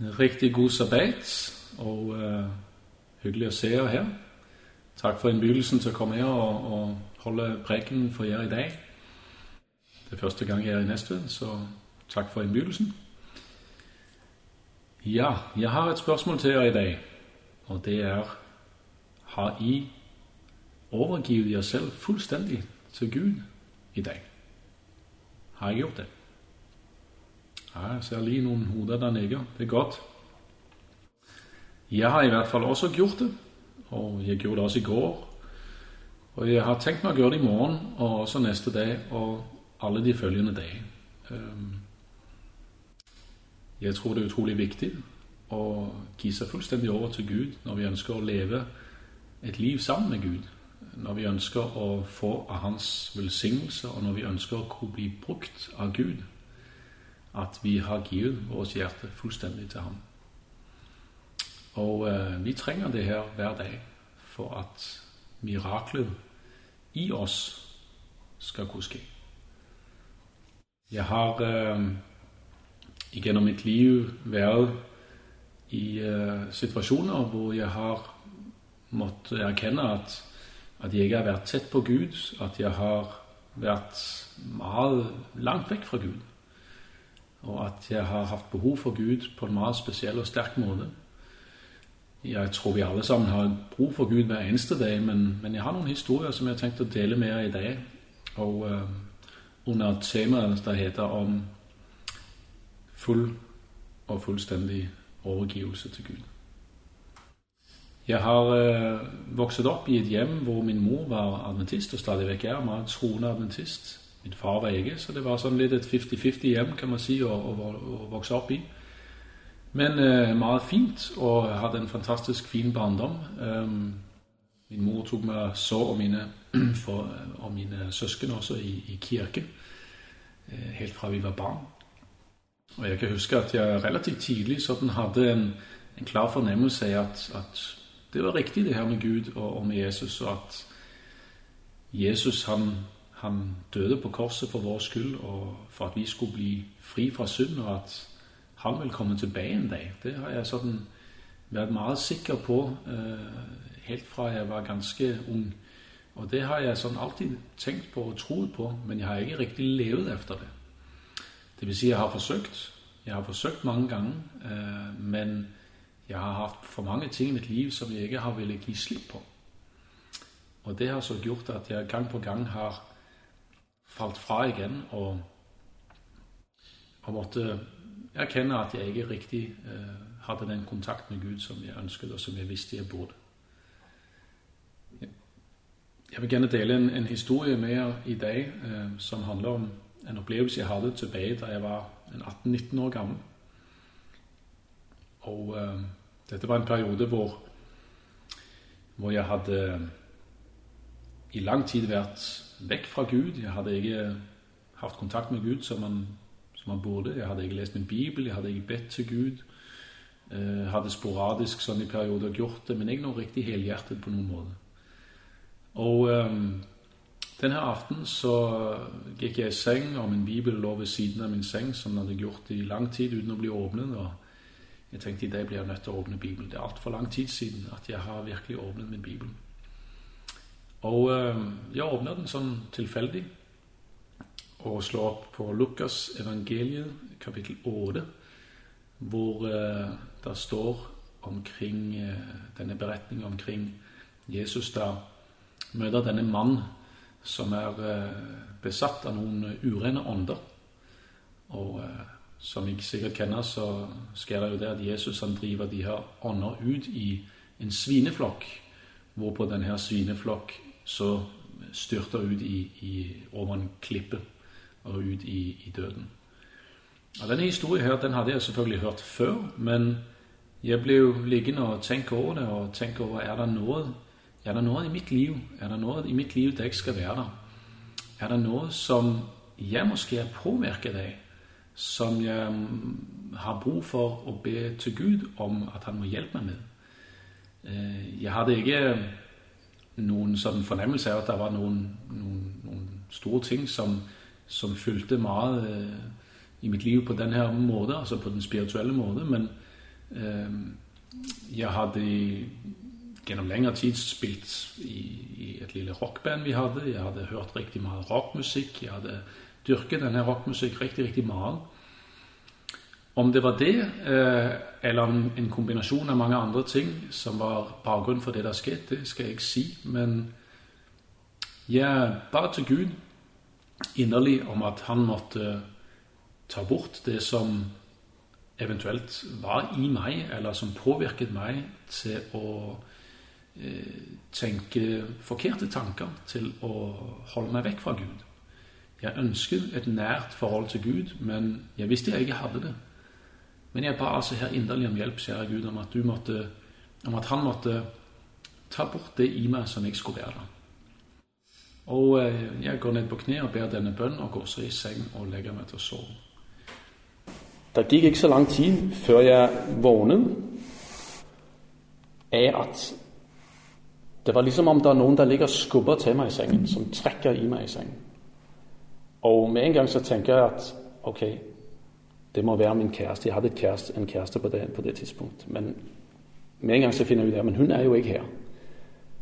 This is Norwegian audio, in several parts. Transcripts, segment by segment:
Riktig god sabbat, og uh, hyggelig å se dere her. Takk for innbydelsen til å komme her og, og holde preken for dere i dag. Det er første gang jeg er i Nestved, så takk for innbydelsen. Ja, jeg har et spørsmål til dere i dag, og det er Har I overgivet dere selv fullstendig til Gud i dag? Har jeg gjort det? Ja, lige noen hoder der nede. Det er godt. Jeg har i hvert fall også gjort det, og jeg gjorde det også i går. Og jeg har tenkt meg å gjøre det i morgen og også neste dag og alle de følgende dager. Jeg tror det er utrolig viktig å gi seg fullstendig over til Gud når vi ønsker å leve et liv sammen med Gud. Når vi ønsker å få av Hans velsignelse, og når vi ønsker å bli brukt av Gud at vi har givet vårt hjerte fullstendig til ham. Og eh, vi trenger det her hver dag for at miraklet i oss skal kunne skje. Jeg har eh, gjennom mitt liv vært i eh, situasjoner hvor jeg har måttet erkende, at, at jeg har vært tett på Gud, at jeg har vært meget langt vekk fra Gud og at jeg har hatt behov for Gud på en meget spesiell og sterk måte. Jeg tror vi alle sammen har bruk for Gud hver eneste dag, men, men, jeg har noen historier som jeg har tenkt å dele med dere i dag. Og uh, under temaet som heter om full og fullstendig overgivelse til Gud. Jeg har uh, vokst opp i et hjem hvor min mor var adventist, og stadig vekk er meget troende adventist. Min far var ikke, så det var sånn litt et 50-50 hjem kan man si, å, å vokse opp i. Men eh, meget fint, og jeg hadde en fantastisk fin barndom. Um, min mor tok meg så og mine, for, og mine søsken også i, i kirke, eh, helt fra vi var barn. Og jeg kan huske at jeg relativt tidlig sånn hadde en, en klar fornemmelse av at, at, det var riktig, det her med Gud og, og med Jesus, og at Jesus han han døde på korset for vår skyld og for at vi skulle bli fri fra synd, og at han vil komme tilbake en dag. Det har jeg sådan vært meget sikker på eh, helt fra jeg var ganske ung. Og det har jeg sådan alltid tenkt på og trodd på, men jeg har ikke riktig levd etter det. Det vil si, jeg har forsøkt. Jeg har forsøkt mange ganger, eh, men jeg har hatt for mange ting i mitt liv som jeg ikke har villet gi slipp på. Og det har så gjort at jeg gang på gang har falt fra igjen og, og måtte erkjenne at jeg ikke riktig eh, hadde den kontakt med Gud som jeg ønsket, og som jeg visste jeg burde. Jeg vil gjerne dele en, en historie med dere i dag eh, som handler om en opplevelse jeg hadde tilbake da jeg var 18-19 år gammel. Og eh, dette var en periode hvor, hvor jeg hadde i lang tid vært vekk fra Gud. Jeg hadde ikke hatt kontakt med Gud som han, som han burde. Jeg hadde ikke lest min bibel, jeg hadde ikke bedt til Gud. Jeg eh, hadde sporadisk sånn i perioder gjort det, men ikke noe riktig helhjertet på noen måte. Og um, denne aften så gikk jeg i seng, og min bibel lå ved siden av min seng, som den hadde gjort i lang tid uten å bli åpnet. og jeg tenkte i dag blir jeg nødt til å åpne Bibelen. Det er altfor lang tid siden at jeg har virkelig åpnet min bibel. Og jeg åpner den sånn tilfeldig og slår opp på Lukas evangeliet, kapittel 8, hvor eh, det står omkring eh, denne beretningen omkring Jesus da møter denne mann som er besatt av noen urene ånder. Og som jeg sikkert kjenner, så skjer det jo det at Jesus han driver de her ånder ut i en svineflokk, hvorpå denne svineflokk så styrter ut i, i, over en klippe og ut i, i døden. Ja, denne historien her, den hadde jeg selvfølgelig hørt før, men jeg ble jo liggende og tenke over det og tenke over er det noe er det noe i mitt liv er det noe i mitt liv der jeg skal være der? Er det noe som jeg måske er påvirket av, som jeg har bruk for å be til Gud om at han må hjelpe meg med? Eh, jeg hadde ikke noen sånn fornemmelse av at det var noen, noen, noen store ting som, som fylte mye eh, i mitt liv på denne måten, altså på den spirituelle måten. Men, Eh, jeg hadde gjennom lengre tid spilt i, i, et lille rockband vi hadde. Jeg hadde hørt riktig mye rockmusikk. Jeg hadde dyrket denne rockmusikk riktig, riktig mye. Om det var det, eh, eller en kombinasjon av mange andre ting som var bakgrunnen for det der skjedde, det skal jeg ikke si. Men jeg ba til Gud inderlig om at han måtte ta bort det som eventuelt var i meg, eller som påvirket meg til å eh, tenke forkerte tanker, til å holde meg vekk fra Gud. Jeg ønsket et nært forhold til Gud, men jeg visste jeg ikke hadde det. Men jeg ba altså her inderlig om hjelp, kjære Gud, om at, måtte, om at Han måtte ta bort det i meg som jeg skulle være der. Og eh, jeg går ned på kne og ber denne bønnen og går så i seng og legger meg til å sove. Det gikk ikke så lang tid før jeg våknet av at det var liksom om det er noen der ligger og skubber til meg i sengen, som trekker i meg i sengen. Og med en gang så tenker jeg at ok, det må være min kjæreste. Jeg hadde kæreste, en kjæreste på det, på det tidspunkt. Men med en gang så finner jeg ut at men hun er jo ikke her.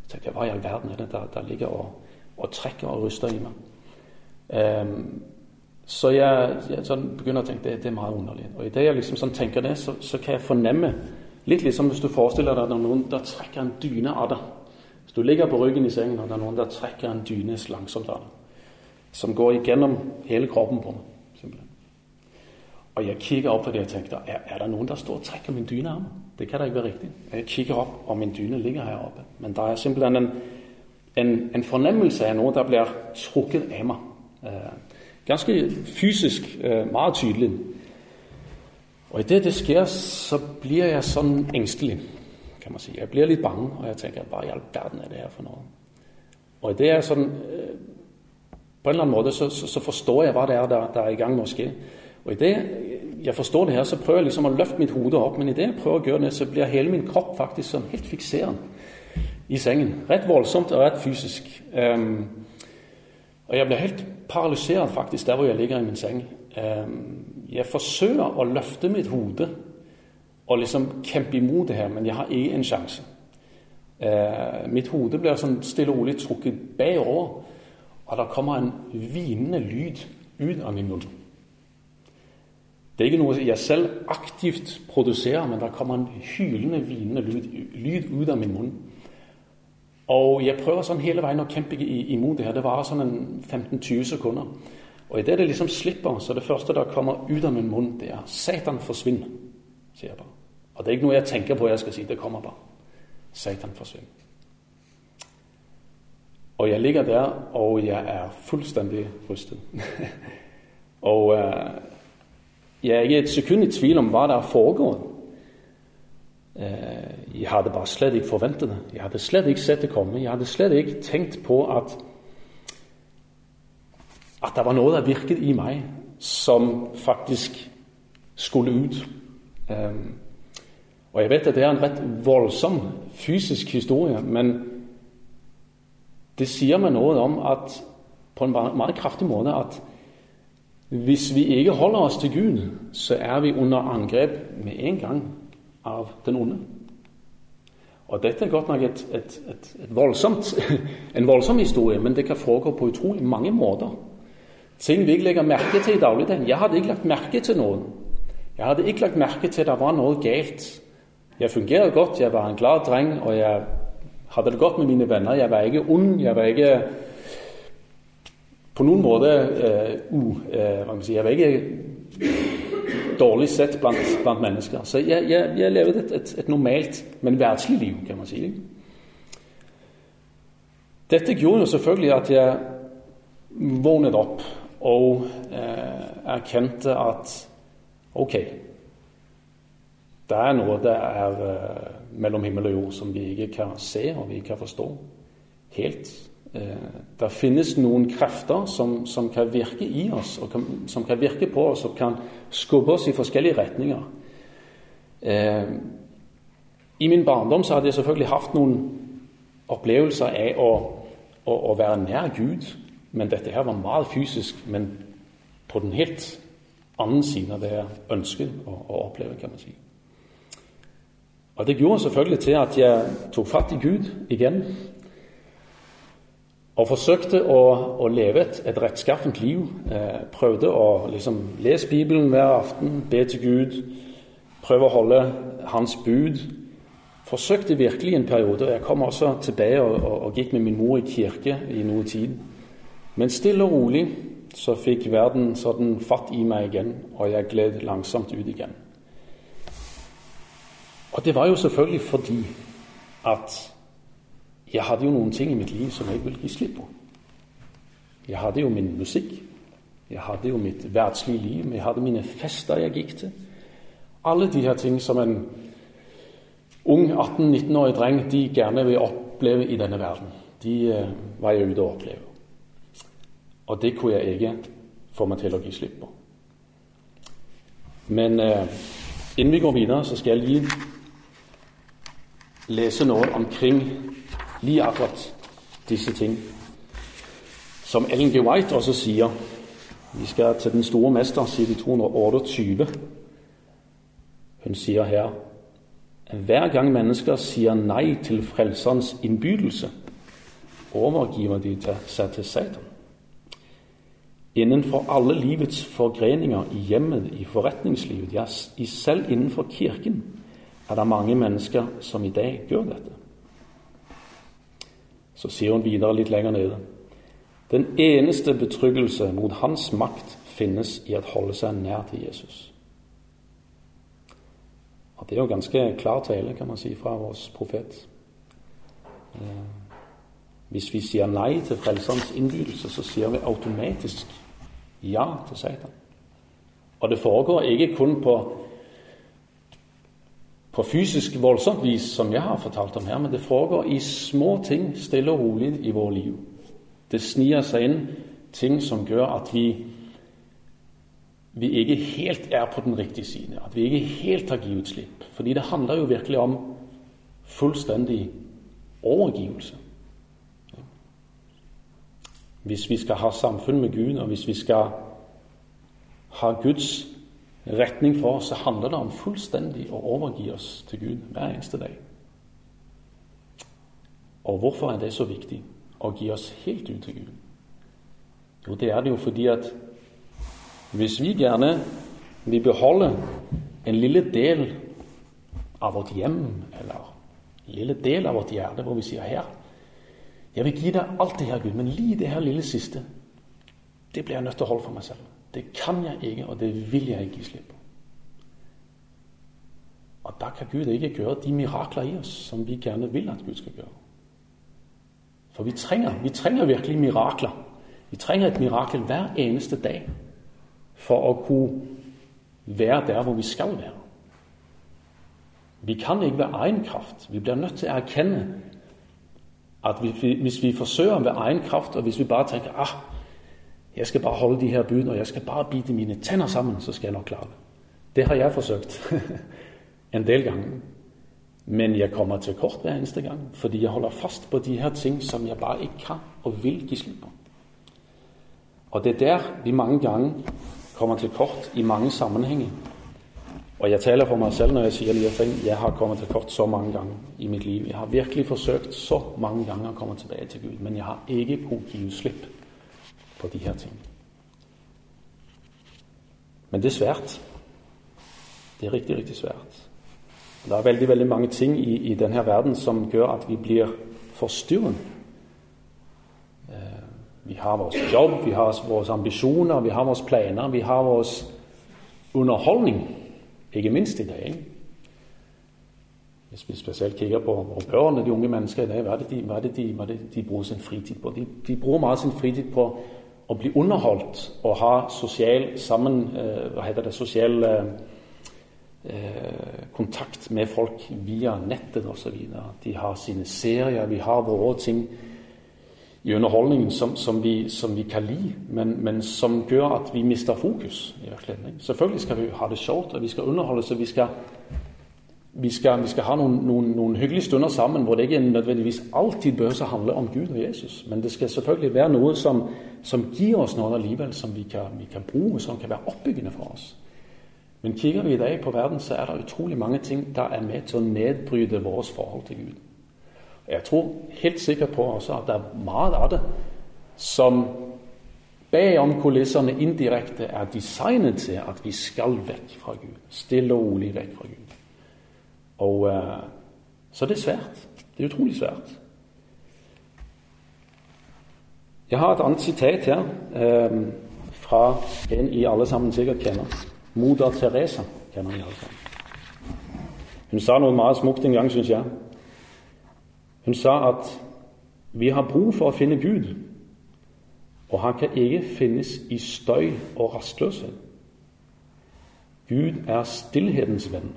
Så jeg, Hva i all verden er det der, der ligger og, og, trekker og ryster i meg? Um, så jeg, jeg sånn begynner å tenke det, det er veldig underlig. Og idet jeg liksom sånn tenker det, så, så, kan jeg fornemme Litt liksom hvis du forestiller deg at det er noen der trekker en dyne av deg. Hvis du ligger på ryggen i sengen, og det er noen der trekker en dyne langsomt av deg. Som går igjennom hele kroppen på meg. simpelthen. Og jeg kikker opp fordi jeg tenkte er, er det noen der står og trekker min dyne av? Det kan da ikke være riktig. Jeg kikker opp, og min dyne ligger her oppe. Men det er simpelthen en, en, en fornemmelse av noe der blir trukket av meg. Eh, Ganske fysisk eh, meget tydelig. Og idet det skjer, så blir jeg sånn engstelig, kan man si. Jeg blir litt bange, og jeg tenker hva i all verden er det her for noe? Og idet jeg sånn eh, På en eller annen måte så, så, så forstår jeg hva det er der, der, er i gang med å skje. Og i det jeg forstår det her, så prøver jeg liksom å løfte mitt hode opp. Men i det jeg prøver å gjøre det, så blir hele min kropp faktisk sånn helt fikserende i sengen. Rett voldsomt og rett fysisk. Um, og jeg blir helt paralysert faktisk der hvor jeg ligger i min seng. Um, jeg forsøker å løfte mitt hode og liksom kjempe imot det her, men jeg har ikke en sjanse. Uh, mitt hode blir sånn stille og rolig trukket bakover, og det kommer en hvinende lyd ut av min munn. Det er ikke noe jeg selv aktivt produserer, men der kommer en hylende, hvinende lyd, lyd ut av min munn. Og jeg prøver sånn hele veien å kjempe imot det her. Det varer sånn 15-20 sekunder. Og idet det liksom slipper, så det første der kommer ut av min munn, det er 'Satan forsvinner', sier jeg bare. Og det er ikke noe jeg tenker på jeg skal si. Det kommer bare. Satan forsvinner. Og jeg ligger der, og jeg er fullstendig rystet. og uh, jeg er ikke et sekund i tvil om hva der foregår. Eh, jeg hadde bare slett ikke forventet det. Jeg hadde slett ikke sett det komme. Jeg hadde slett ikke tenkt på at at det var noe der virket i meg som faktisk skulle ut. Um, og jeg vet at det er en rett voldsom fysisk historie, men det sier meg noe om at på en meget kraftig måte at hvis vi ikke holder oss til Gud, så er vi under angrep med en gang av den onde. Og Dette er godt nok et, et, et, et voldsomt, en voldsom historie, men det kan foregå på utrolig mange måter. Ting vi ikke legger merke til i dagligdagen. Jeg hadde ikke lagt merke til noen. Jeg hadde ikke lagt merke til at det var noe galt. Jeg fungerte godt, jeg var en glad dreng, og jeg hadde det godt med mine venner. Jeg var ikke ond, jeg var ikke på noen måte uh, si, Jeg er dårlig sett blant, blant mennesker. Så jeg, jeg, jeg levde et, et, et, normalt, men verdslig liv, kan man si. Dette gjorde jo selvfølgelig at jeg våknet opp og eh, erkjente at ok, det er noe det er eh, mellom himmel og jord som vi ikke kan se og vi ikke kan forstå helt. Eh, det finnes noen krefter som, som, kan virke i oss, og kan, som kan virke på oss og kan skubbe oss i forskjellige retninger. Eh, I min barndom så hadde jeg selvfølgelig hatt noen opplevelser av å, å, å være nær Gud, men dette her var meget fysisk. Men på den helt annen siden av det jeg ønsket å, å oppleve, kan man si. Og det gjorde selvfølgelig til at jeg tok fatt i Gud igjen. Og forsøkte å, å leve et, et rettskaffent liv. Eh, prøvde å liksom lese Bibelen hver aften, be til Gud, prøve å holde Hans bud. Forsøkte virkelig en periode. Jeg kom også tilbake og, og, og gikk med min mor i kirke i noe tid. Men stille og rolig så fikk verden sånn fatt i meg igjen, og jeg gled langsomt ut igjen. Og det var jo selvfølgelig fordi at jeg hadde jo noen ting i mitt liv som jeg ville gi slipp på. Jeg hadde jo min musikk, jeg hadde jo mitt verdslige liv, jeg hadde mine fester jeg gikk til. Alle de her ting som en ung 18-19-årig dreng de gjerne vil oppleve i denne verden, de eh, var jeg ute og oppleve. Og det kunne jeg ikke få meg til å gi slipp på. Men eh, innen vi går videre, så skal jeg lese noe omkring lige akkurat disse ting. Som Ellen G. White også sier. Vi skal til Den store mester, side 228. Hun sier her hver gang mennesker sier nei til Frelserens innbydelse, overgiver de seg til Satan. Innenfor alle livets forgreninger, i hjemmet, i forretningslivet, ja, selv innenfor kirken, er det mange mennesker som i dag gjør dette. Så sier hun videre litt lenger nede Den eneste betryggelse mot hans makt finnes i å holde seg nær til Jesus. Og Det er jo ganske klar tale, kan man si, fra vår profet. Eh, hvis vi sier nei til Frelserens innbydelse, så sier vi automatisk ja til Satan. Og det foregår ikke kun på, på fysisk voldsomt vis, som jeg har fortalt om her, men det foregår i små ting, stille og rolig i vårt liv. Det snir seg inn ting som gjør at vi, vi ikke helt er på den riktige siden. At vi ikke helt har gitt slipp. Fordi det handler jo virkelig om fullstendig overgivelse. Hvis vi skal ha samfunn med Gud, og hvis vi skal ha Guds retning for oss, så handler det om fullstendig å overgi oss til Gud hver eneste dag. Og hvorfor er det så viktig å gi oss helt ut til Gud? Jo, det er det jo fordi at hvis vi gjerne vil beholde en lille del av vårt hjem, eller en lille del av vårt hjerte, hvor vi sier her jeg vil gi deg alt det her, Gud, men lige det her lille siste, det blir jeg nødt til å holde for meg selv. Det kan jeg ikke, og det vil jeg ikke gi slipp på. Og da kan Gud ikke gjøre de mirakler i oss som vi gjerne vil at Gud skal gjøre. For vi trenger, vi trenger virkelig mirakler. Vi trenger et mirakel hver eneste dag for å kunne være der hvor vi skal være. Vi kan ikke ved egen kraft. Vi blir nødt til å erkjenne at hvis vi forsøker ved egen kraft, og hvis vi bare tenker ah, jeg skal bare holde de her budene, og jeg skal bare bite mine tenner sammen, så skal jeg nok klare det. Det har jeg forsøkt en del ganger. Men jeg kommer til kort hver eneste gang, fordi jeg holder fast på de her ting som jeg bare ikke kan og vil gi slipp på. Og det er der vi mange ganger kommer til kort i mange sammenhenger. Og jeg taler for meg selv når jeg sier at jeg har kommet til kort så mange ganger i mitt liv. Jeg har virkelig forsøkt så mange ganger å komme tilbake til Gud, men jeg har ikke kunnet gi slipp på de her ting. Men det er svært. Det er riktig, riktig svært. Det er veldig veldig mange ting i, i denne verden som gjør at vi blir forstyrret. Eh, vi har vår jobb, vi har våre ambisjoner, vi har våre planer, vi har vår underholdning. Ikke minst i dag. Hvis vi spesielt kikker på våre de unge mennesker i dag, hva er det de, hva er det de, hva er det de bruker sin fritid på? De, de bruker meget sin fritid på å bli underholdt og ha sosial sammen, eh, hva heter det, sosial eh, eh kontakt med folk via nettet osv. De har sine serier, vi har våre ting i underholdningen som, som, vi, som vi, kan lide, men, men, som gjør at vi mister fokus. i virkeligheten. Selvfølgelig skal vi ha det short, og vi skal underholde, så vi skal, vi skal, vi skal ha noen, noen, noen, hyggelige stunder sammen hvor det ikke nødvendigvis alltid bør handle om Gud og Jesus. Men det skal selvfølgelig være noe som, som gir oss noe allikevel som vi kan, vi kan bruke, som kan være oppbyggende for oss. Men kikker vi i dag på verden, så er det utrolig mange ting der er med til å nedbryte vårt forhold til Gud. Jeg tror helt sikkert på også at det er mye av det som bagom kulissene indirekte er designet til at vi skal vekk fra Gud. Stille og rolig vekk fra Gud. Og uh, Så det er svært. Det er utrolig svært. Jeg har et annet sitat her um, fra en I alle sammen sikkert kjenner. Moder Teresa kjenner vi alle. Hun sa noe meget smukt en gang, syns jeg. Hun sa at vi har bruk for å finne Gud, og han kan ikke finnes i støy og rastløshet. Gud er stillhetens venn.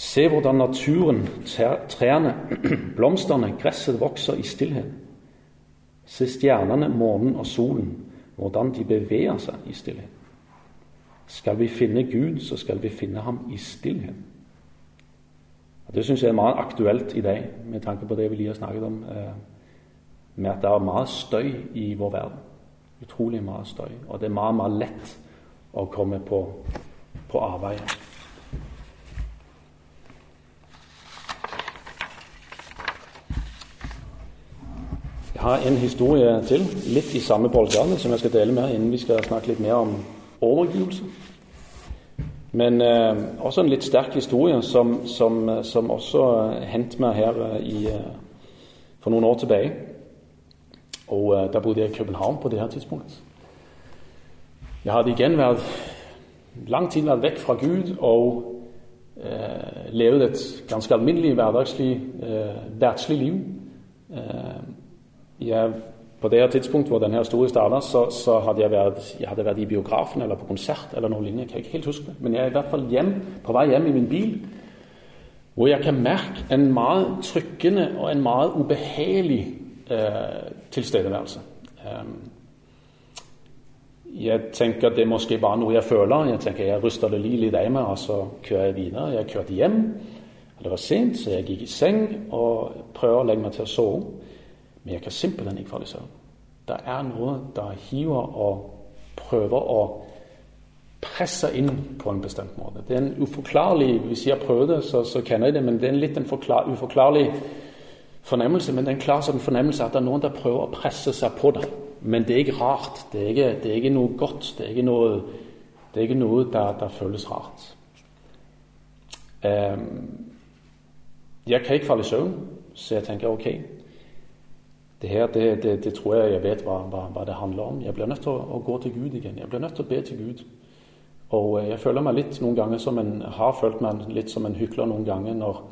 Se hvordan naturen, trærne, blomstene, gresset vokser i stillhet. Se stjernene, månen og solen, hvordan de beveger seg i stillhet. Skal vi finne Gud, så skal vi finne ham i stillhet. Det syns jeg er meget aktuelt i dag, med tanke på det vi lige har snakket om, eh, med at det er mye støy i vår verden. Utrolig mye støy. Og det er mye, mye lett å komme på, på avveie. Har en historie til, litt i samme bolgane, som jeg skal dele med innen vi skal snakke litt mer om overgivelse. Men eh, også en litt sterk historie som, som, som også hendte meg her eh, i, eh, for noen år tilbake. Og eh, Da bodde jeg i København på det her tidspunktet. Jeg hadde igjen vært lang tid vært vekk fra Gud og eh, levd et ganske alminnelig, hverdagslig, eh, verdslig liv. Eh, jeg på det tidspunkt hvor denne historien starta, så, så, hadde jeg vært, jeg hadde vært i biografen eller på konsert eller noe lignende. Jeg kan ikke helt huske det. Men jeg er i hvert fall hjem, på vei hjem i min bil, hvor jeg kan merke en meget trykkende og en meget ubehagelig eh, tilstedeværelse. Um, jeg tenker det er måske bare noe jeg føler. Jeg tenker jeg ryster det litt av meg, og så kjører jeg videre. Jeg kjørte hjem. og Det var sent, så jeg gikk i seng og prøver å legge meg til å sove. Men jeg kan simpelthen ikke falle i søvn. Det er noe der hiver og prøver å presse inn på en bestemt måte. Det er en uforklarlig Hvis jeg har prøvd det, så, så kjenner jeg det, men det er en litt en forklar, uforklarlig fornemmelse. Men det er en klar sånn fornemmelse at det er noen der prøver å presse seg på det. Men det er ikke rart. Det er ikke, det er ikke noe godt. Det er ikke noe, det er ikke noe der, der føles rart. Um, jeg kan ikke falle i søvn, så jeg tenker ok, det her, det, det, det, tror jeg jeg vet hva, hva, hva, det handler om. Jeg blir nødt til å, å, gå til Gud igjen. Jeg blir nødt til å be til Gud. Og eh, jeg føler meg litt noen ganger som en har følt meg litt som en hykler noen ganger når,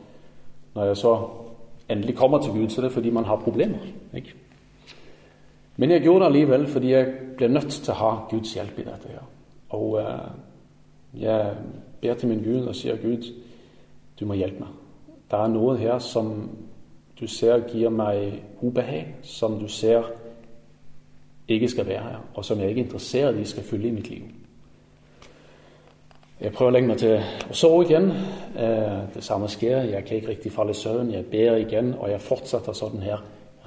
når jeg så endelig kommer til Gud, så det er fordi man har problemer. Ikke? Men jeg gjorde det allikevel fordi jeg ble nødt til å ha Guds hjelp i dette. her. Og eh, jeg ber til min Gud og sier, Gud, du må hjelpe meg. Det er noe her som du ser gir meg ubehag, som du ser ikke skal være her, og som jeg ikke er interessert i skal fylle i mitt liv. Jeg prøver å legge meg til å sove igjen. Eh, det samme skjer. Jeg kan ikke riktig falle i søvn. Jeg ber igjen, og jeg fortsetter sånn her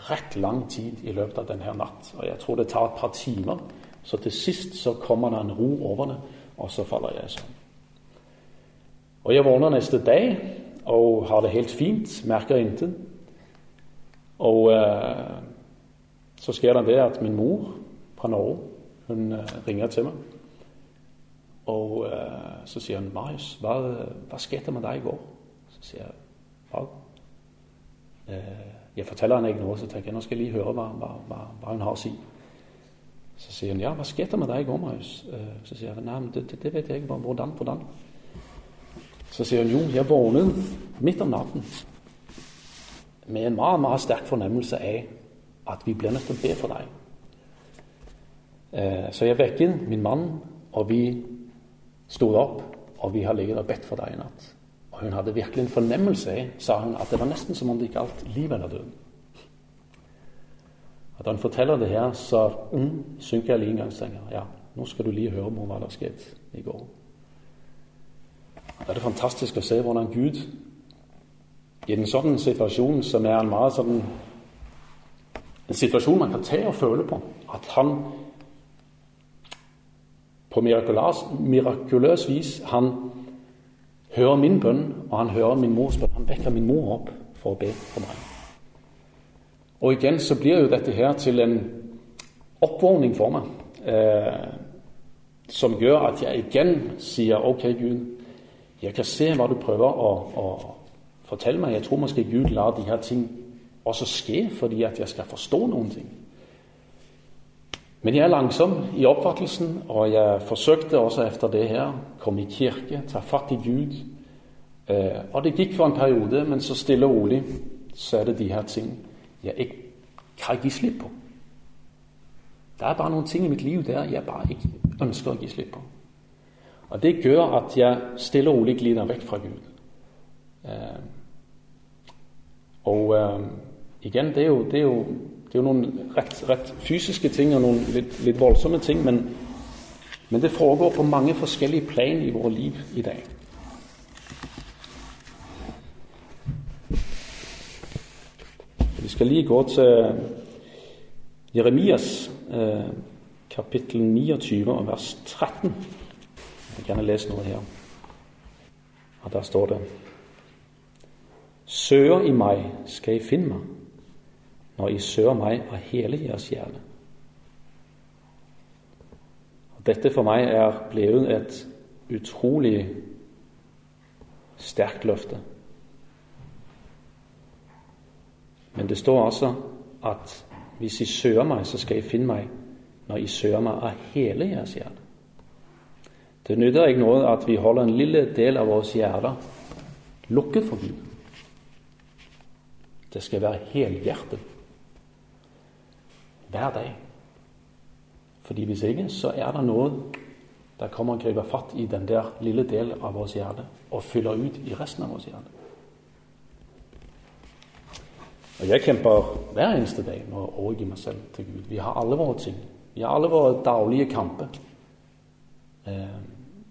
rett lang tid i løpet av denne natt. Og jeg tror det tar et par timer. Så til sist så kommer det en ro over det, og så faller jeg i søvn. Og jeg våkner neste dag og har det helt fint, merker intet. Og eh, så skjer det det at min mor fra Norge hun eh, ringer til meg. Og eh, så sier hun 'Marius, hva, hva skjedde med deg i går?' Så sier jeg 'Hva?' Eh, jeg forteller henne ikke noe, så tenker jeg nå skal jeg lige høre hva, hva, hva, hun har å si. Så sier hun 'Ja, hva skjedde med deg i går, Marius?' Eh, så sier jeg 'Nei, men det, det, vet jeg ikke. Hvordan? Hvordan?' Så sier hun 'Jo, jeg våknet midt om natten' med en vi har sterk fornemmelse av at vi blir nødt til å be for deg. Eh, så jeg vekket min mann, og vi stod opp, og vi har ligget og bedt for deg i natt. Og hun hadde virkelig en fornemmelse sa hun, at det var nesten som om det gjaldt liv eller død. Og da hun forteller det her, så mm, synker jeg lige en gang senere. Ja, nå skal du lige høre om hva som skjedde i går. Da er det fantastisk å se hvordan Gud i en sånn situasjon som er en mer sånn En situasjon man kan ta og føle på. At han på mirakuløs vis han hører min bønn, og han hører min mors bønn. Han vekker min mor opp for å be for meg. Og igjen så blir jo dette her til en oppvåkning for meg, eh, som gjør at jeg igjen sier OK, Gud, jeg kan se hva du prøver å, å fortelle meg. Jeg tror måske Gud lar de her ting også skje fordi at jeg skal forstå noen ting. Men jeg er langsom i oppfattelsen, og jeg forsøkte også etter det her komme i kirke, ta fatt i Gud. Eh, og det gikk for en periode, men så stille og rolig så er det de her ting jeg ikke kan gi slipp på. Det er bare noen ting i mitt liv der jeg bare ikke ønsker å gi slipp på. Og det gjør at jeg stille og rolig glider vekk fra Gud. Og eh, igjen, det er jo, det er jo det er jo noen rett, rett fysiske ting og noen litt, litt voldsomme ting, men, men, det foregår på mange forskjellige plan i våre liv i dag. Vi skal lige gå til Jeremias eh, kapittel 29 og vers 13. Jeg vil gjerne lese noe her. Og Der står det Søker i meg, skal I finne meg når I søker meg av hele deres hjerte. Dette for meg er blevet et utrolig sterkt løfte. Men det står altså at hvis I søker meg, så skal I finne meg når I søker meg av hele deres hjerte. Det nytter ikke noe at vi holder en lille del av vårt hjerte lukket for Gud. Det skal være helhjertet hver dag. Fordi hvis ikke, så er det noe der kommer og griper fatt i den der lille delen av vårt hjerte og fyller ut i resten av vårt hjerte. Og Jeg kjemper hver eneste dag med å overgi meg selv til Gud. Vi har alle våre ting. Vi har alle våre daglige kamper.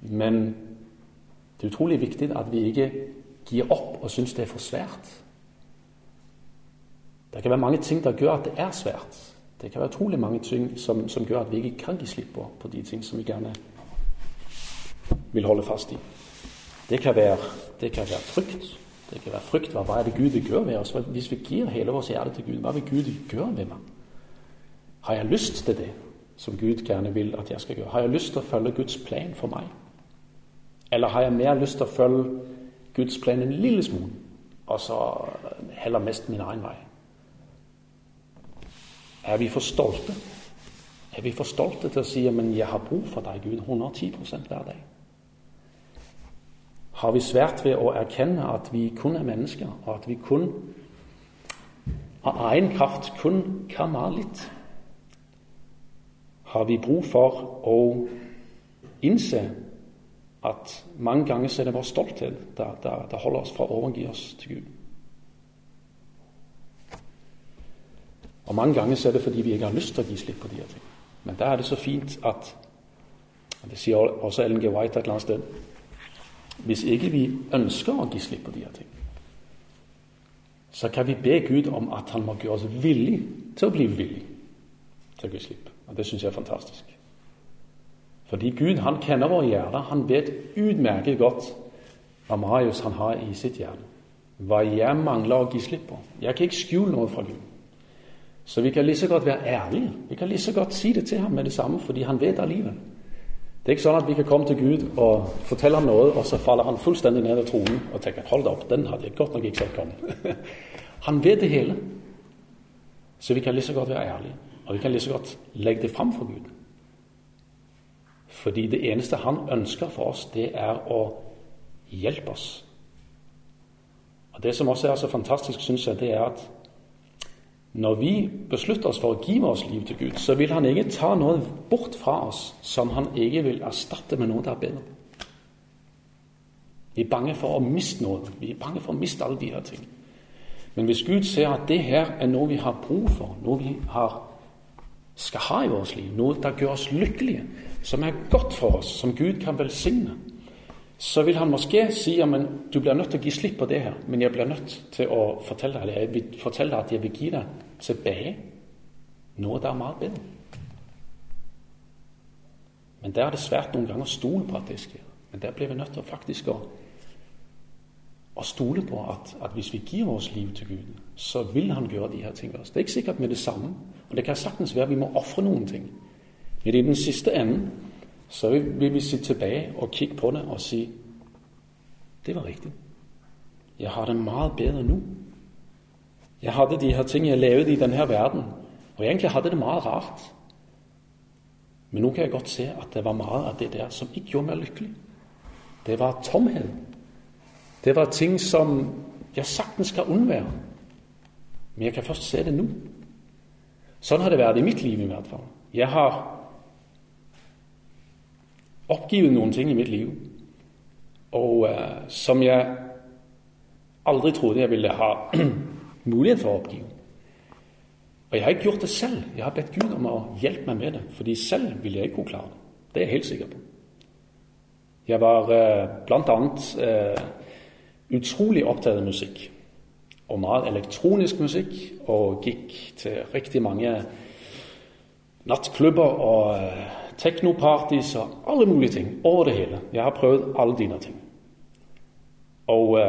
Men det er utrolig viktig at vi ikke gir opp og syns det er for svært. Det kan være mange ting der gjør at det er svært. Det kan være utrolig mange ting som, som, gjør at vi ikke kan gi slipp på, på de ting som vi gjerne vil holde fast i. Det kan være, det kan være frykt. Det kan være frykt. Hva, hva er det Gud vil gjøre med oss? Hvis vi gir hele vårt hjerte til Gud, hva vil Gud gjøre med meg? Har jeg lyst til det som Gud gjerne vil at jeg skal gjøre? Har jeg lyst til å følge Guds plan for meg? Eller har jeg mer lyst til å følge Guds plan en lille smule, og så heller mest min egen vei? Er vi for stolte? Er vi for stolte til å si men 'jeg har bruk for deg, Gud', 110% hver dag? Har vi svært ved å erkjenne at vi kun er mennesker, og at vi kun av egen kraft kun kan mer litt? Har vi bruk for å innse at mange ganger er det vår stolthet der, holder oss fra å overgi oss til Gud? Og mange ganger så er det fordi vi ikke har lyst til å gi slipp på de her ting. Men der er det så fint at Det sier også Ellen G. White et eller annet sted. Hvis ikke vi ønsker å gi slipp på de her ting, så kan vi be Gud om at han må gjøre oss villig til å bli villig til å gi slipp. Og Det syns jeg er fantastisk. Fordi Gud han kjenner våre hjerter. Han vet utmerket godt hva Marius han har i sitt hjerte. Hva jeg mangler å gi slipp på. Jeg kan ikke skjule noe fra Gud. Så vi kan like så godt være ærlige. Vi kan like så godt si det til ham med det samme, fordi han vet alligevel. Det er ikke sånn at vi kan komme til Gud og fortelle ham noe, og så faller han fullstendig ned av tronen og tenker hold da opp, den hadde jeg godt nok ikke sett komme. han vet det hele. Så vi kan like så godt være ærlige, og vi kan like så godt legge det fram for Gud. Fordi det eneste han ønsker for oss, det er å hjelpe oss. Og Det som også er så fantastisk, syns jeg, det er at når vi beslutter oss for å gi vårt liv til Gud, så vil Han ikke ta noe bort fra oss som Han ikke vil erstatte med noe der bedre. Vi er bange for å miste noe. Vi er bange for å miste alle de her ting. Men hvis Gud ser at det her er noe vi har bruk for, noe vi har, skal ha i vårt liv, noe der gjør oss lykkelige, som er godt for oss, som Gud kan velsigne, så vil han måske si at du blir nødt til å gi slipp på det her, men jeg blir nødt til å fortelle deg, jeg vil fortelle deg at jeg vil gi deg tilbake noe der er mye bedre. Men der er det svært noen ganger å stole på at det skjer. Men der blir vi nødt til faktisk å, å stole på at, at, hvis vi gir vårt liv til Gud, så vil Han gjøre de her tingene. Det er ikke sikkert med det samme. Og det kan sagtens være vi må ofre noen ting. Men i den siste enden så vil vi sitte tilbake og kikke på det og si det var riktig. Jeg har det mye bedre nå. Jeg hadde de her tingene, jeg levde i denne verden, og egentlig hadde det mye rart. Men nå kan jeg godt se at det var mye av det der som ikke gjorde meg lykkelig. Det var tomhet. Det var ting som jeg saktens kan unnvære. Men jeg kan først se det nå. Sånn har det vært i mitt liv i hvert fall. Jeg har oppgivet noen ting i mitt liv og uh, som jeg aldri trodde jeg ville ha mulighet for å oppgive. Og jeg har ikke gjort det selv. Jeg har bedt Gud om å hjelpe meg med det, fordi selv ville jeg ikke kunne klare det. Det er jeg helt sikker på. Jeg var uh, annet uh, utrolig opptatt av musikk. Og meget elektronisk musikk, og gikk til riktig mange nattklubber og teknopartys og alle mulige ting over det hele. Jeg har prøvd alle dine ting. Og uh,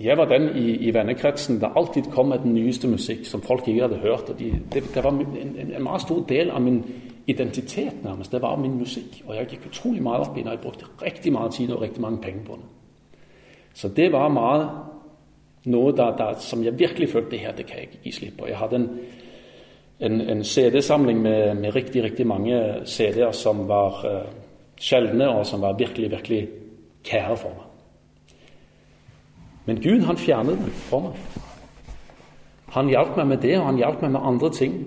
jeg var den i, i, vennekretsen der alltid kom med den nyeste musikk som folk ikke hadde hørt. og de, det, det, var en, en, en, meget stor del av min identitet, nærmest. Det var min musikk. Og jeg gikk utrolig mye opp i det. Jeg brukte riktig mye tid og riktig mange penger på det. Så det var meget noe da, da, som jeg virkelig følte det her det kan jeg ikke gi slipp på. Jeg hadde en en, en CD-samling med, med, riktig, riktig mange CD-er som var uh, sjeldne, og som var virkelig, virkelig kære for meg. Men Gud, han fjernet det for meg. Han hjalp meg med det, og han hjalp meg med andre ting.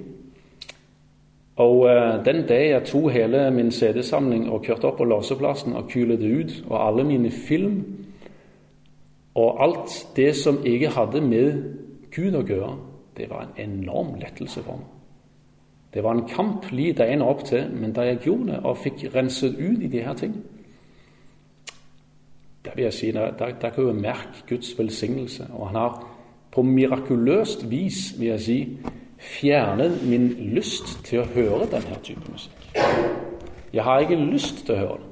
Og uh, den dag jeg tok hele min CD-samling og kjørte opp på låseplassen og kylet det ut, og alle mine film og alt det som jeg hadde med Gud å gjøre, det var en enorm lettelse for meg. Det var en kamp lige dagen opp til, men da jeg gjorde det og fikk renset ut i de her ting, der vil jeg si, der, der, der kan du merke Guds velsignelse. Og han har på mirakuløst vis, vil jeg si, fjernet min lyst til å høre denne type musikk. Jeg har ikke lyst til å høre det.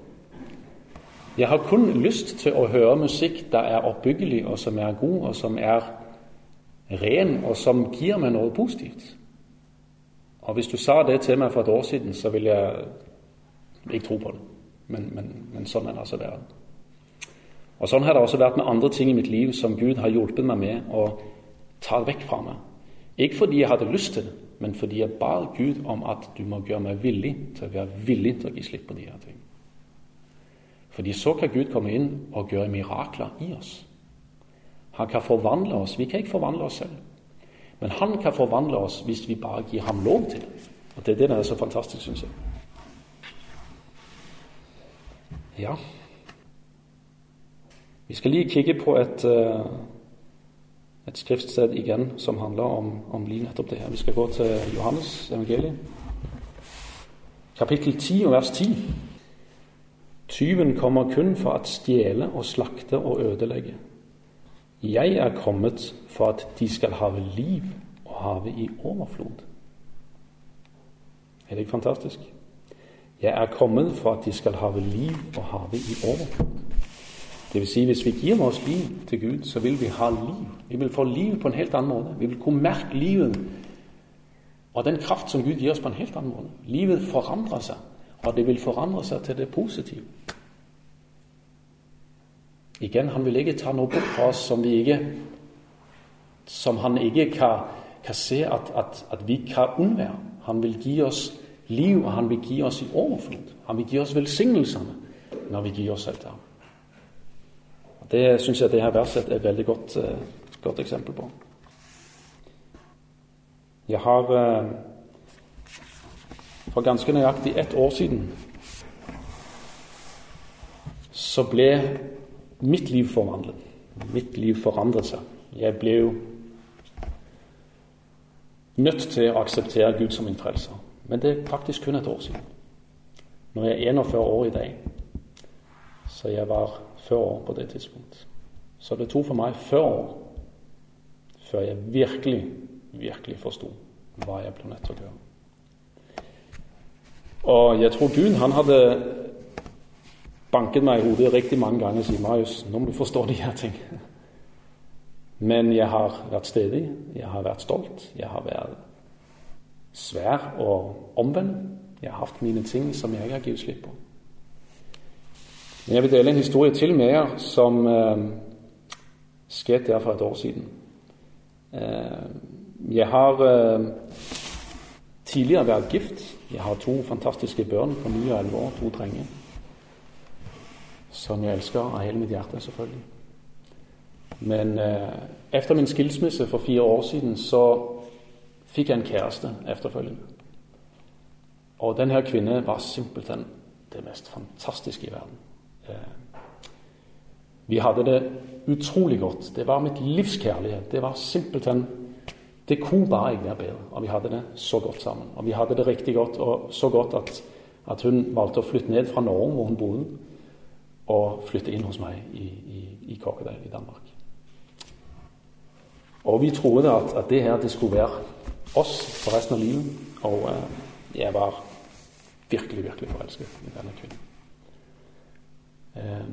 Jeg har kun lyst til å høre musikk der er oppbyggelig, og som er god, og som er ren, og som gir meg noe positivt. Og hvis du sa det til meg for et år siden, så ville jeg ikke tro på det. Men, men, men sånn er det altså verden. Og Sånn har det også vært med andre ting i mitt liv som Gud har hjulpet meg med å ta vekk fra meg. Ikke fordi jeg hadde lyst til det, men fordi jeg ba Gud om at du må gjøre meg villig til å være villig til å gi slipp på de her ting. Fordi så kan Gud komme inn og gjøre mirakler i oss. Han kan forvandle oss. Vi kan ikke forvandle oss selv. Men han kan forvandle oss hvis vi bare gir ham lov til det. Og Det er det som er så fantastisk, syns jeg. Ja Vi skal lige kikke på et, eh, et skriftsted igjen som handler om, om lige nettopp det her. Vi skal gå til Johannes evangeliet. Kapittel 10 og vers 10. Tyven kommer kun for å stjele og slakte og ødelegge. Jeg er kommet for at de skal have liv og have i overflod. Er det ikke fantastisk? Jeg er kommet for at de skal have liv og have i overflod. Det vil si, hvis vi gir vores liv til Gud, så vil vi ha liv. Vi vil få liv på en helt annen måte. Vi vil kunne merke livet og den kraft som Gud gir oss på en helt annen måte. Livet forandrer seg, og det vil forandre seg til det positive. Igjen, han vil ikke ta noe bort fra oss som, ikke, som han ikke kan, kan se at, at, at, vi kan unnvære. Han vil gi oss liv, og han vil gi oss i overflod. Han vil gi oss velsignelsene når vi gir oss etter ham. Det syns jeg det her verset er et veldig godt, uh, godt eksempel på. Jeg har uh, for ganske nøyaktig ett år siden så ble mitt liv forvandlet. Mitt liv forandret seg. Jeg ble jo nødt til å akseptere Gud som min frelser. Men det er faktisk kun et år siden. Nå er jeg 41 år i dag, så jeg var 40 år på det tidspunkt. Så det tok for meg 40 år før jeg virkelig, virkelig forsto hva jeg ble nødt til å gjøre. Og jeg tror Gud han hadde banket meg i hodet riktig mange ganger og sier Marius, nå må du forstå de her ting. Men jeg har vært stedig, jeg har vært stolt, jeg har vært svær og omvendt. Jeg har hatt mine ting som jeg har gitt slipp på. Men jeg vil dele en historie til med dere som eh, skjedde der for et år siden. Eh, jeg har eh, tidligere vært gift. Jeg har to fantastiske barn på 9 og 11 år, to drenger. Som jeg elsker av hele mitt hjerte, selvfølgelig. Men eh, etter min skilsmisse for fire år siden så fikk jeg en kjæreste efterfølgende. Og denne kvinnen var simpelthen det mest fantastiske i verden. Eh, vi hadde det utrolig godt. Det var mitt livs kjærlighet. Det var simpelthen Det kunne bare ikke være bedre. Og vi hadde det så godt sammen. Og vi hadde det riktig godt, og så godt at, at hun valgte å flytte ned fra Norge, hvor hun bodde, og flytte inn hos meg i, i, i Korkedal i Danmark. Og vi trodde at, at, det her det skulle være oss for resten av livet. Og eh, jeg var virkelig, virkelig forelsket i denne kvinnen. Eh,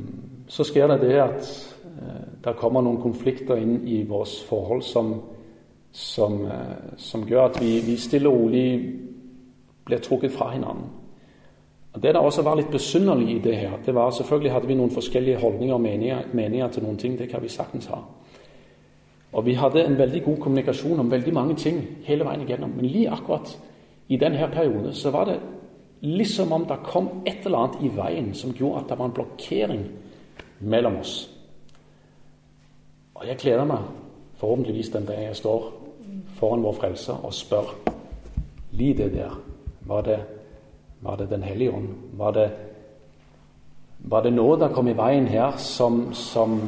så skjer det det at eh, det kommer noen konflikter inn i vårt forhold som, som, eh, som gjør at vi, vi stille og rolig blir trukket fra hverandre. Det der også var litt besynderlig i det her, det var selvfølgelig hadde vi noen forskjellige holdninger og meninger, meninger til noen ting. Det kan vi saktens ha. Og vi hadde en veldig god kommunikasjon om veldig mange ting hele veien igjennom. Men lige akkurat i denne perioden så var det liksom om det kom et eller annet i veien som gjorde at det var en blokkering mellom oss. Og jeg gleder meg forhåpentligvis den dag jeg står foran vår Frelser og spør Li det der. Var det, var det Den hellige ånd? Var det, var det der kom i veien her som, som,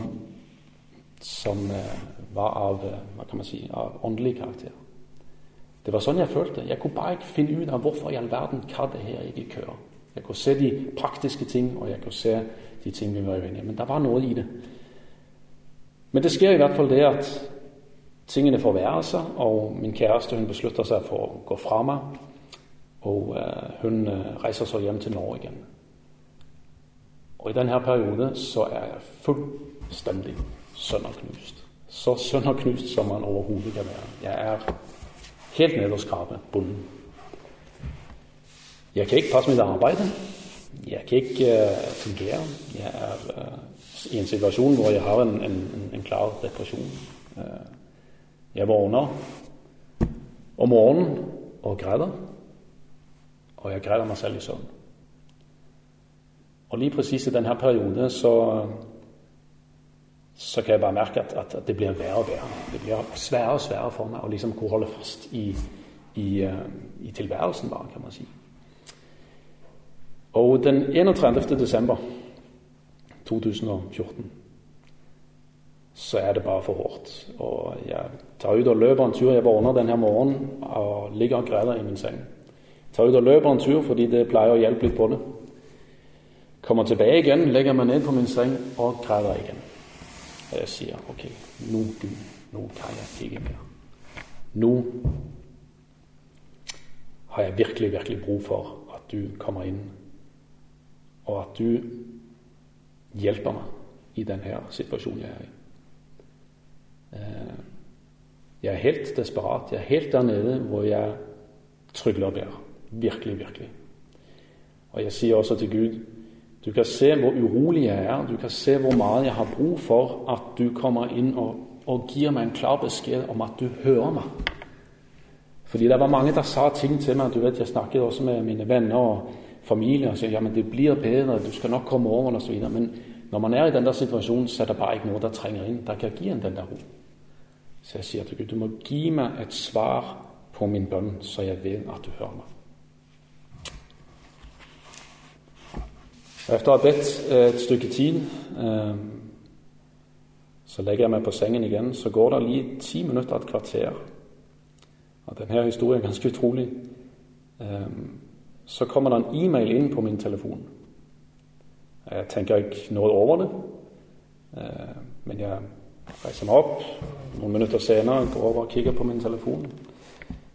som eh, var av eh, hva kan man si, av åndelig karakter. Det var sånn jeg følte. Jeg kunne bare ikke finne ut av hvorfor i all verden hva det her ikke kører. Jeg kunne se de praktiske ting, og jeg kunne se de ting vi var uenige Men der var noe i det. Men det skjer i hvert fall det at tingene forverrer seg, og min kjæreste hun beslutter seg for å gå fra meg. Og uh, hun uh, reiser så hjem til Norge. Og i denne perioden så er jeg fullstendig sønderknust så sønderknust som man overhodet kan være. Jeg er helt nederst skrapet, bunden. Jeg kan ikke passe mitt arbeid. Jeg kan ikke uh, fungere. Jeg er uh, i en situasjon hvor jeg har en, en, en klar depresjon. Uh, jeg våkner om morgenen og græder. Og jeg græder meg selv i søvn. Og lige presis i denne perioden så så kan jeg bare merke at, at, det blir verre og verre. Det blir sværere og sværere for meg å liksom holde fast i, i, uh, i, tilværelsen, bare, kan man si. Og den 31. desember 2014 så er det bare for hårdt. Og jeg tar ut og løper en tur. Jeg våkner denne morgenen og ligger og græder i min seng. Tar ut og løper en tur fordi det pleier å hjelpe litt på det. Kommer tilbake igjen, legger meg ned på min seng og krever igjen. Og jeg sier ok, nå Gud, nå kan jeg ikke mer. Nå har jeg virkelig, virkelig bruk for at du kommer inn, og at du hjelper meg i denne situasjonen jeg er i. Eh, jeg er helt desperat. Jeg er helt der nede hvor jeg trygler og ber. Virkelig, virkelig. Og jeg sier også til Gud du kan se hvor urolig jeg er. Du kan se hvor mye jeg har bruk for at du kommer inn og, og gir meg en klar beskjed om at du hører meg. Fordi det var mange der sa ting til meg. du vet, Jeg snakket også med mine venner og familie og sa ja, men det blir bedre, du skal nok komme over og så videre. Men når man er i den der situasjonen, så er det bare ikke noe der trenger inn. Der kan gi en den der ro. Så jeg sier til Gud, du må gi meg et svar på min bønn, så jeg vet at du hører meg. Efter å ha bedt eh, et stykke tid, eh, så legger jeg meg på sengen igjen. Så går det lige ti minutter, et kvarter. Og denne historien er ganske utrolig. Eh, så kommer det en e-mail inn på min telefon. Jeg tenker ikke noe over det, men jeg reiser meg opp. Noen minutter senere går over og kikker på min telefon.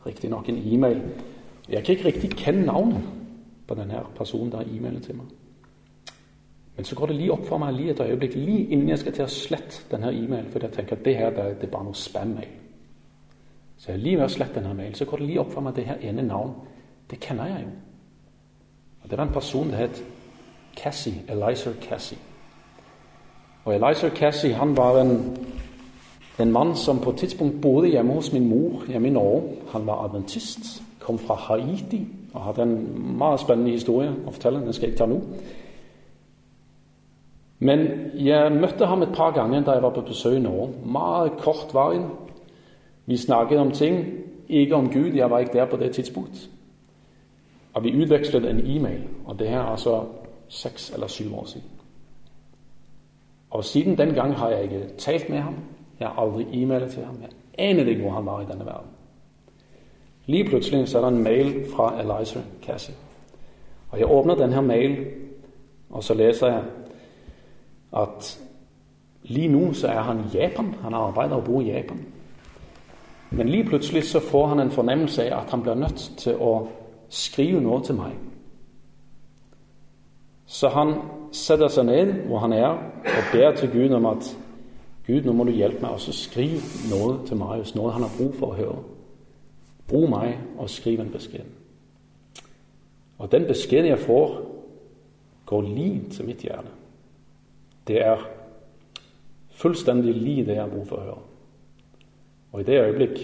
Riktignok en e-mail. Jeg kan ikke riktig kjenne navnet. på denne personen der e-mailen til meg. Men så går det lige opp for meg lige et øyeblikk, lige innen jeg skal til å slette denne e-mailen, fordi jeg tenker at det her det, er bare noe spam-mail. Så jeg er lige ved å slette denne mailen, så går det lige opp for meg at det her ene navn, det kjenner jeg jo. Og Det var en person det het Cassie, Eliza Cassie. Og Eliza Cassie han var en, en mann som på et tidspunkt bodde hjemme hos min mor hjemme i Norge. Han var adventist, kom fra Haiti og hadde en meget spennende historie å fortelle. Den skal jeg ikke ta nå. Men jeg møtte ham et par ganger da jeg var på besøk i Norge. Meget kort veien. Vi snakket om ting, ikke om Gud. Jeg var ikke der på det tidspunkt. Og vi utvekslet en e-mail, og det her er altså seks eller syv år siden. Og siden den gang har jeg ikke talt med ham. Jeg har aldri e-mailet til ham. Jeg aner ikke hvor han var i denne verden. Lige plutselig så er der en mail fra Eliza Cassie. Og jeg åpner denne mail, og så leser jeg at lige nå så er han i Japan. Han arbeider og bor i Japan. Men lige plutselig så får han en fornemmelse av at han blir nødt til å skrive noe til meg. Så han setter seg ned hvor han er, og ber til Gud om at Gud, nå må du hjelpe meg, og så skriv noe til Marius, noe han har bruk for å høre. Bruk meg og skriv en beskjed. Og den beskjeden jeg får, går lim til mitt hjerte. Det er fullstendig li det jeg har behov for å høre. Og i det øyeblikk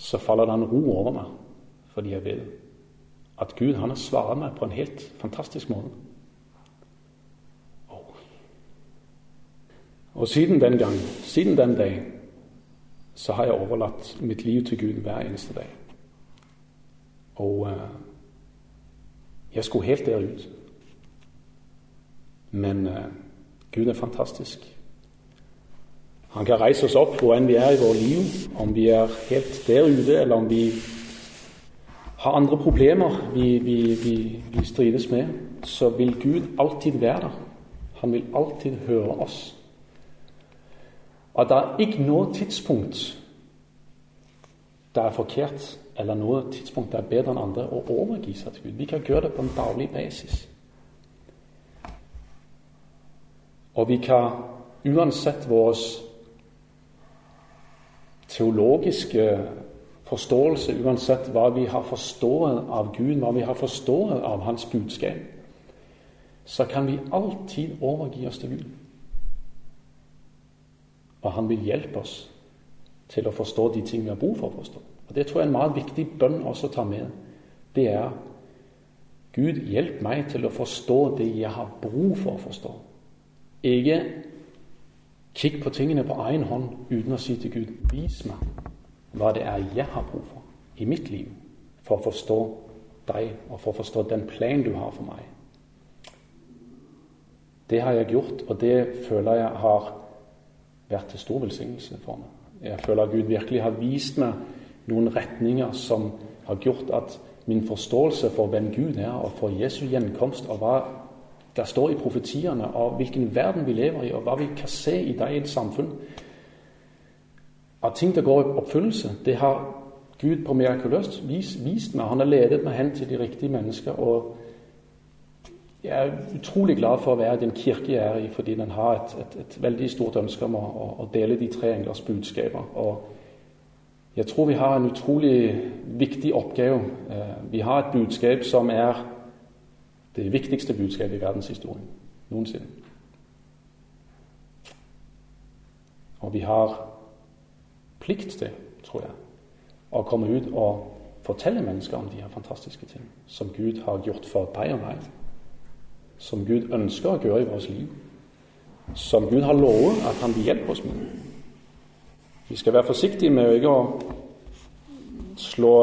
så faller det en ro over meg, fordi jeg vet at Gud han har svaret meg på en helt fantastisk måte. Oh. Og siden den gang, siden den dag, så har jeg overlatt mitt liv til Gud hver eneste dag. Og uh, jeg skulle helt der ut. Men uh, Gud er fantastisk. Han kan reise oss opp hvor enn vi er i vårt liv, om vi er helt der ute, eller om vi har andre problemer vi, vi, vi, vi strides med, så vil Gud alltid være der. Han vil alltid høre oss. Og det er ikke noe tidspunkt det er forkert, eller noe tidspunkt det er bedre enn andre å overgi seg til Gud. Vi kan gjøre det på en daglig basis. Og vi kan uansett vår teologiske forståelse, uansett hva vi har forstått av Gud, hva vi har forstått av Hans budskap, så kan vi alltid overgi oss til Gud. Og han vil hjelpe oss til å forstå de ting vi har behov for å forstå. Og Det tror jeg er en meget viktig bønn også å ta med. Det er Gud, hjelp meg til å forstå det jeg har bruk for å forstå. Ikke kikk på tingene på egen hånd uten å si til Gud vis meg hva det er jeg har bruk for i mitt liv for å forstå deg og for å forstå den plan du har for meg. Det har jeg gjort, og det føler jeg har vært til stor velsignelse for meg. Jeg føler at Gud virkelig har vist meg noen retninger som har gjort at min forståelse for hvem Gud er, og for Jesu gjenkomst, og hva det står i profetiene av hvilken verden vi lever i, og hva vi kan se i det i et samfunn. At ting der går i oppfyllelse, det har Gud på mirakuløst vis, vist meg. Han har ledet meg hen til de riktige mennesker. og Jeg er utrolig glad for å være i den kirke jeg er i, fordi den har et, et, et veldig stort ønske om å, å, dele de tre englers budskaper. Og jeg tror vi har en utrolig viktig oppgave. Eh, vi har et budskap som er det viktigste budskapet i verdenshistorien noensinne. Og vi har plikt til, tror jeg, å komme ut og fortelle mennesker om de her fantastiske ting som Gud har gjort for deg og meg. Som Gud ønsker å gjøre i vårt liv. Som Gud har lovet at han vil hjelpe oss med. Vi skal være forsiktige med å ikke slå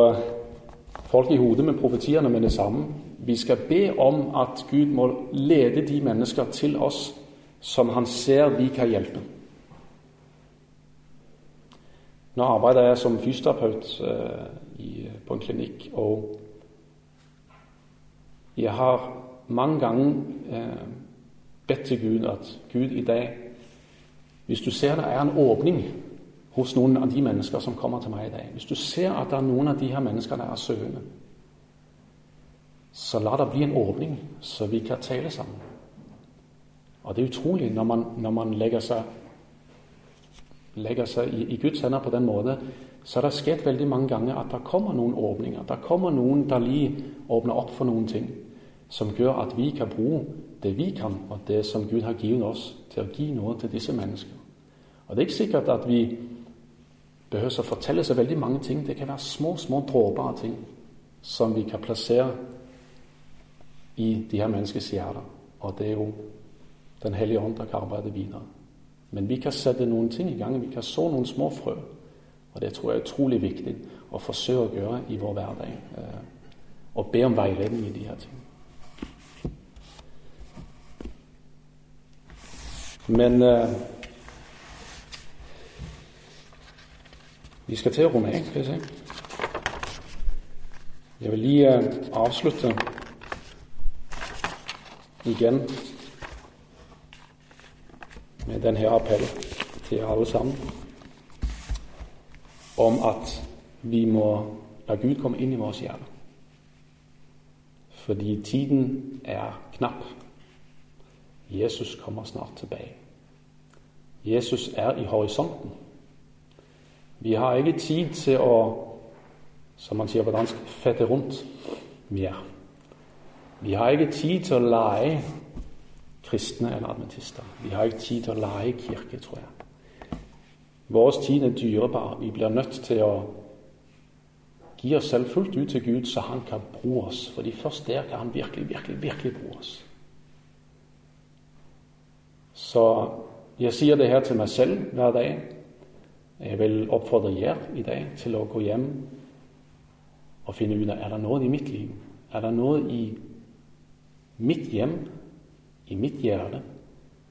folk i hodet med profetiene med det samme. Vi skal be om at Gud må lede de mennesker til oss som han ser vi kan hjelpe. Nå arbeider jeg som fysioterapeut eh, på en klinikk, og jeg har mange ganger eh, bedt til Gud at Gud i dag Hvis du ser det er en åpning hos noen av de mennesker som kommer til meg i dag Hvis du ser at det er noen av de her menneskene er søkende så la det bli en åpning, så vi kan tale sammen. Og det er utrolig når man, når man legger seg, legger seg i, i, Guds hender på den måten, så har det skjedd veldig mange ganger at det kommer noen åpninger. Det kommer noen der lige åpner opp for noen ting som gjør at vi kan bruke det vi kan, og det som Gud har gitt oss, til å gi noe til disse mennesker. Og Det er ikke sikkert at vi behøver å fortelle så veldig mange ting. Det kan være små, små dråper av ting som vi kan plassere i de her menneskers hjerter. Og det er jo Den hellige ånd som kan arbeide videre. Men vi kan sette noen ting i gang. Vi kan så noen små frø. Og det tror jeg er utrolig viktig å forsøke å gjøre i vår hverdag. Eh, og be om veiledning i de her tingene. Men uh, vi skal til å runde skal jeg si. Jeg vil lige uh, avslutte igjen med denne appell til alle sammen om at vi må la Gud komme inn i vårt hjerte. Fordi tiden er knapp. Jesus kommer snart tilbake. Jesus er i horisonten. Vi har ikke tid til å, som man sier på dansk, fette rundt mer. Vi har ikke tid til å lage kristne eller adventister. Vi har ikke tid til å lage kirke, tror jeg. Vår tid er dyrebar. Vi blir nødt til å gi oss selv fullt ut til Gud, så han kan bruke oss. Fordi først der kan han virkelig, virkelig, virkelig bruke oss. Så jeg sier det her til meg selv hver dag. Jeg vil oppfordre dere i dag til å gå hjem og finne ut av er det noe i mitt liv, er det noe i mitt hjem, i mitt hjerte,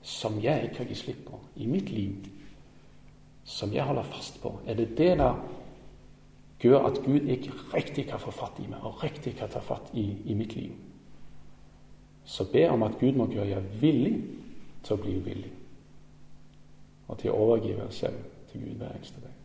som jeg ikke har gitt slipp på, i mitt liv, som jeg holder fast på. Er det det der gjør at Gud ikke riktig kan få fatt i meg, og riktig kan ta fatt i, i mitt liv? Så be om at Gud må gjøre jeg villig til å bli uvillig, og til å overgive seg selv til Gud hver eneste dag.